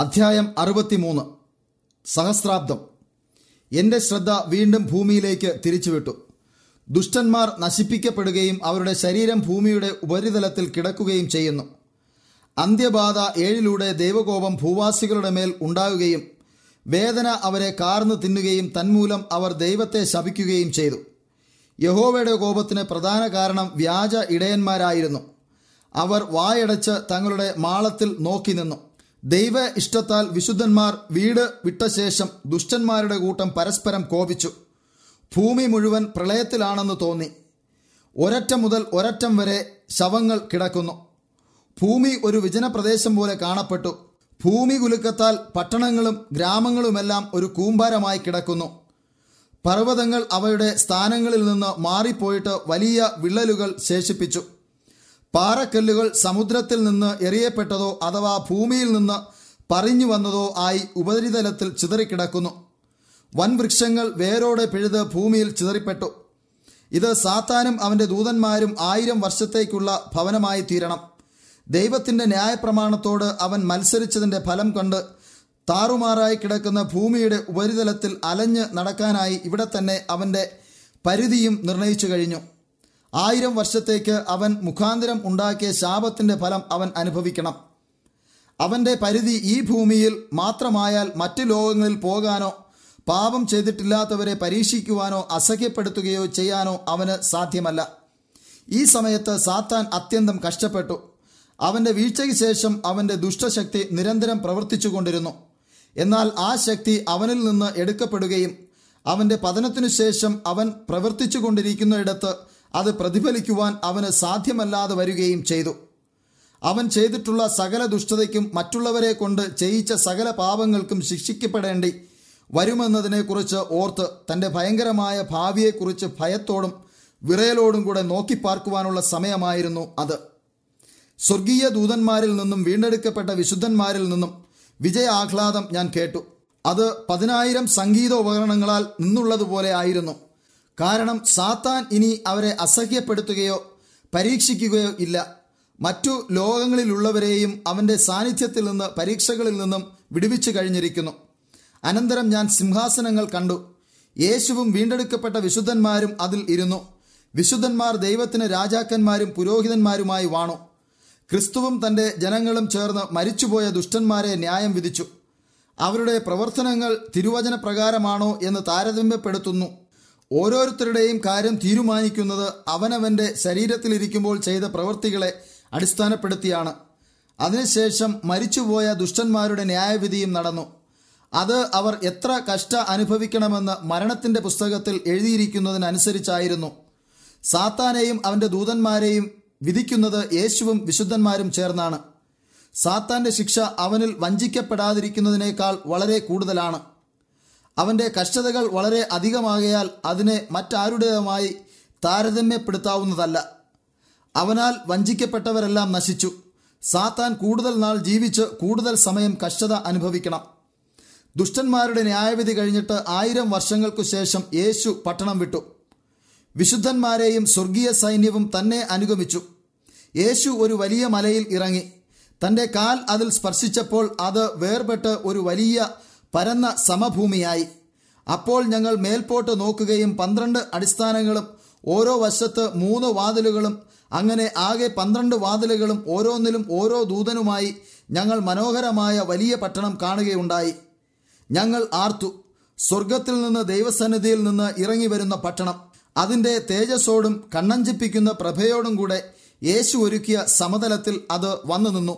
അധ്യായം അറുപത്തിമൂന്ന്. സഹസ്രാബ്ദം. എന്റെ ശ്രദ്ധ വീണ്ടും ഭൂമിയിലേക്ക് തിരിച്ചുവിട്ടു. ദുഷ്ടന്മാർ നശിപ്പിക്കപ്പെടുകയും അവരുടെ ശരീരം ഭൂമിയുടെ ഉപരിതലത്തിൽ കിടക്കുകയും ചെയ്യുന്നു. അന്ത്യബാധ ഏഴിലൂടെ ദൈവകോപം ഭൂവാസികളുടെ മേൽ ഉണ്ടാകുകയും വേദന അവരെ കാർന്നു തിന്നുകയും തന്മൂലം അവർ ദൈവത്തെ ശപിക്കുകയും ചെയ്തു. യഹോവയുടെ കോപത്തിന് പ്രധാന കാരണം വ്യാജ ഇടയന്മാരായിരുന്നു. അവർ വായടച്ച് തങ്ങളുടെ മാളത്തിൽ നോക്കി നിന്നു. ദൈവ ഇഷ്ടത്താൽ വിശുദ്ധന്മാർ വീട് വിട്ട ശേഷം ദുഷ്ടന്മാരുടെ കൂട്ടം പരസ്പരം കോപിച്ചു. ഭൂമി മുഴുവൻ പ്രളയത്തിലാണെന്ന് തോന്നി. ഒരറ്റം മുതൽ ഒരറ്റം വരെ ശവങ്ങൾ കിടക്കുന്നു. ഭൂമി ഒരു വിജനപ്രദേശം പോലെ കാണപ്പെട്ടു. ഭൂമി കുലുക്കത്താൽ പട്ടണങ്ങളും ഗ്രാമങ്ങളുമെല്ലാം ഒരു കൂമ്പാരമായി കിടക്കുന്നു. പർവതങ്ങൾ അവയുടെ സ്ഥാനങ്ങളിൽ നിന്ന് മാറിപ്പോയിട്ട് വലിയ വിള്ളലുകൾ ശേഷിപ്പിച്ചു. പാറക്കല്ലുകൾ സമുദ്രത്തിൽ നിന്ന് എറിയപ്പെട്ടതോ അഥവാ ഭൂമിയിൽ നിന്ന് പറഞ്ഞു വന്നതോ ആയി ഉപരിതലത്തിൽ ചിതറിക്കിടക്കുന്നു. വൻവൃക്ഷങ്ങൾ വേരോടെ പിഴുത് ഭൂമിയിൽ ചിതറിപ്പെട്ടു. ഇത് സാത്താനും അവന്റെ ദൂതന്മാരും ആയിരം വർഷത്തേക്കുള്ള ഭവനമായി തീരണം. ദൈവത്തിന്റെ ന്യായപ്രമാണത്തോട് അവൻ മത്സരിച്ചതിന്റെ ഫലം കണ്ട് താറുമാറായി കിടക്കുന്ന ഭൂമിയുടെ ഉപരിതലത്തിൽ അലഞ്ഞ് നടക്കാനായി ഇവിടെ തന്നെ അവന്റെ പരിധിയും നിർണയിച്ചു കഴിഞ്ഞു. ആയിരം വർഷത്തേക്ക് അവൻ മുഖാന്തരം ഉണ്ടാക്കിയ ശാപത്തിന്റെ ഫലം അവൻ അനുഭവിക്കണം. അവന്റെ പരിധി ഈ ഭൂമിയിൽ മാത്രമായാൽ മറ്റു ലോകങ്ങളിൽ പോകാനോ പാപം ചെയ്തിട്ടില്ലാത്തവരെ പരീക്ഷിക്കുവാനോ അസഹ്യപ്പെടുത്തുകയോ ചെയ്യാനോ അവന് സാധ്യമല്ല. ഈ സമയത്ത് സാത്താൻ അത്യന്തം കഷ്ടപ്പെട്ടു. അവന്റെ വീഴ്ചയ്ക്ക് ശേഷം അവന്റെ ദുഷ്ടശക്തി നിരന്തരം പ്രവർത്തിച്ചുകൊണ്ടിരുന്നു. എന്നാൽ ആ ശക്തി അവനിൽ നിന്ന് എടുക്കപ്പെടുകയും അവന്റെ പതനത്തിനു ശേഷം അവൻ പ്രവർത്തിച്ചു കൊണ്ടിരിക്കുന്നിടത്ത് അത് പ്രതിഫലിക്കുവാൻ അവന് സാധ്യമല്ലാതെ വരികയും ചെയ്തു. അവൻ ചെയ്തിട്ടുള്ള സകല ദുഷ്ടതയ്ക്കും മറ്റുള്ളവരെ കൊണ്ട് ചെയ്യിച്ച സകല പാപങ്ങൾക്കും ശിക്ഷിക്കപ്പെടേണ്ടി വരുമെന്നതിനെക്കുറിച്ച് ഓർത്ത് തന്റെ ഭയങ്കരമായ ഭാവിയെക്കുറിച്ച് ഭയത്തോടും വിറയലോടും കൂടെ നോക്കിപ്പാർക്കുവാനുള്ള സമയമായിരുന്നു അത്. സ്വർഗീയ ദൂതന്മാരിൽ നിന്നും വീണ്ടെടുക്കപ്പെട്ട വിശുദ്ധന്മാരിൽ നിന്നും വിജയ ആഹ്ലാദം ഞാൻ കേട്ടു. അത് പതിനായിരം സംഗീത ഉപകരണങ്ങളാൽ നിന്നുള്ളതുപോലെ ആയിരുന്നു. കാരണം സാത്താൻ ഇനി അവരെ അസഹ്യപ്പെടുത്തുകയോ പരീക്ഷിക്കുകയോ ഇല്ല. മറ്റു ലോകങ്ങളിലുള്ളവരെയും അവന്റെ സാന്നിധ്യത്തിൽ നിന്ന് പരീക്ഷകളിൽ നിന്നും വിടുവിച്ചു കഴിഞ്ഞിരിക്കുന്നു. അനന്തരം ഞാൻ സിംഹാസനങ്ങൾ കണ്ടു. യേശുവും വീണ്ടെടുക്കപ്പെട്ട വിശുദ്ധന്മാരും അതിൽ ഇരുന്നു. വിശുദ്ധന്മാർ ദൈവത്തിന് രാജാക്കന്മാരും പുരോഹിതന്മാരുമായി വാണു. ക്രിസ്തുവും തന്റെ ജനങ്ങളും ചേർന്ന് മരിച്ചുപോയ ദുഷ്ടന്മാരെ ന്യായം വിധിച്ചു. അവരുടെ പ്രവർത്തനങ്ങൾ തിരുവചന പ്രകാരമാണോ എന്ന് താരതമ്യപ്പെടുത്തുന്നു. ഓരോരുത്തരുടെയും കാര്യം തീരുമാനിക്കുന്നത് അവനവന്റെ ശരീരത്തിലിരിക്കുമ്പോൾ ചെയ്ത പ്രവൃത്തികളെ അടിസ്ഥാനപ്പെടുത്തിയാണ്. അതിനുശേഷം മരിച്ചുപോയ ദുഷ്ടന്മാരുടെ ന്യായവിധിയും നടന്നു. അത് അവർ എത്ര കഷ്ട അനുഭവിക്കണമെന്ന് മരണത്തിന്റെ പുസ്തകത്തിൽ എഴുതിയിരിക്കുന്നതിനനുസരിച്ചായിരുന്നു. സാത്താനെയും അവന്റെ ദൂതന്മാരെയും വിധിക്കുന്നത് യേശുവും വിശുദ്ധന്മാരും ചേർന്നാണ്. സാത്താന്റെ ശിക്ഷ അവനിൽ വഞ്ചിക്കപ്പെടാതിരിക്കുന്നതിനേക്കാൾ വളരെ കൂടുതലാണ്. അവന്റെ കഷ്ടതകൾ വളരെ അധികമാകയാൽ അതിനെ മറ്റാരുടേതുമായി താരതമ്യപ്പെടുത്താവുന്നതല്ല. അവനാൽ വഞ്ചിക്കപ്പെട്ടവരെല്ലാം നശിച്ചു. സാത്താൻ കൂടുതൽ നാൾ ജീവിച്ച് കൂടുതൽ സമയം കഷ്ടത അനുഭവിക്കണം. ദുഷ്ടന്മാരുടെ ന്യായവിധി കഴിഞ്ഞിട്ട് ആയിരം വർഷങ്ങൾക്കു ശേഷം യേശു പട്ടണം വിട്ടു. വിശുദ്ധന്മാരെയും സ്വർഗീയ സൈന്യവും തന്നെ അനുഗമിച്ചു. യേശു ഒരു വലിയ മലയിൽ ഇറങ്ങി. തന്റെ കാൽ അതിൽ സ്പർശിച്ചപ്പോൾ അത് വേർപെട്ട് ഒരു വലിയ പരന്ന സമഭൂമിയായി. അപ്പോൾ ഞങ്ങൾ മേൽപോട്ട് നോക്കുകയും പന്ത്രണ്ട് അടിസ്ഥാനങ്ങളും ഓരോ വശത്ത് മൂന്ന് വാതിലുകളും അങ്ങനെ ആകെ പന്ത്രണ്ട് വാതിലുകളും ഓരോന്നിലും ഓരോ ദൂതനുമായി ഞങ്ങൾ മനോഹരമായ വലിയ പട്ടണം കാണുകയുണ്ടായി. ഞങ്ങൾ ആർത്തു സ്വർഗത്തിൽ നിന്ന് ദൈവസന്നിധിയിൽ നിന്ന് ഇറങ്ങി വരുന്ന പട്ടണം. അതിന്റെ തേജസ്സോടും കണ്ണഞ്ചിപ്പിക്കുന്ന പ്രഭയോടും കൂടെ യേശു ഒരുക്കിയ സമതലത്തിൽ അത് വന്നു നിന്നു.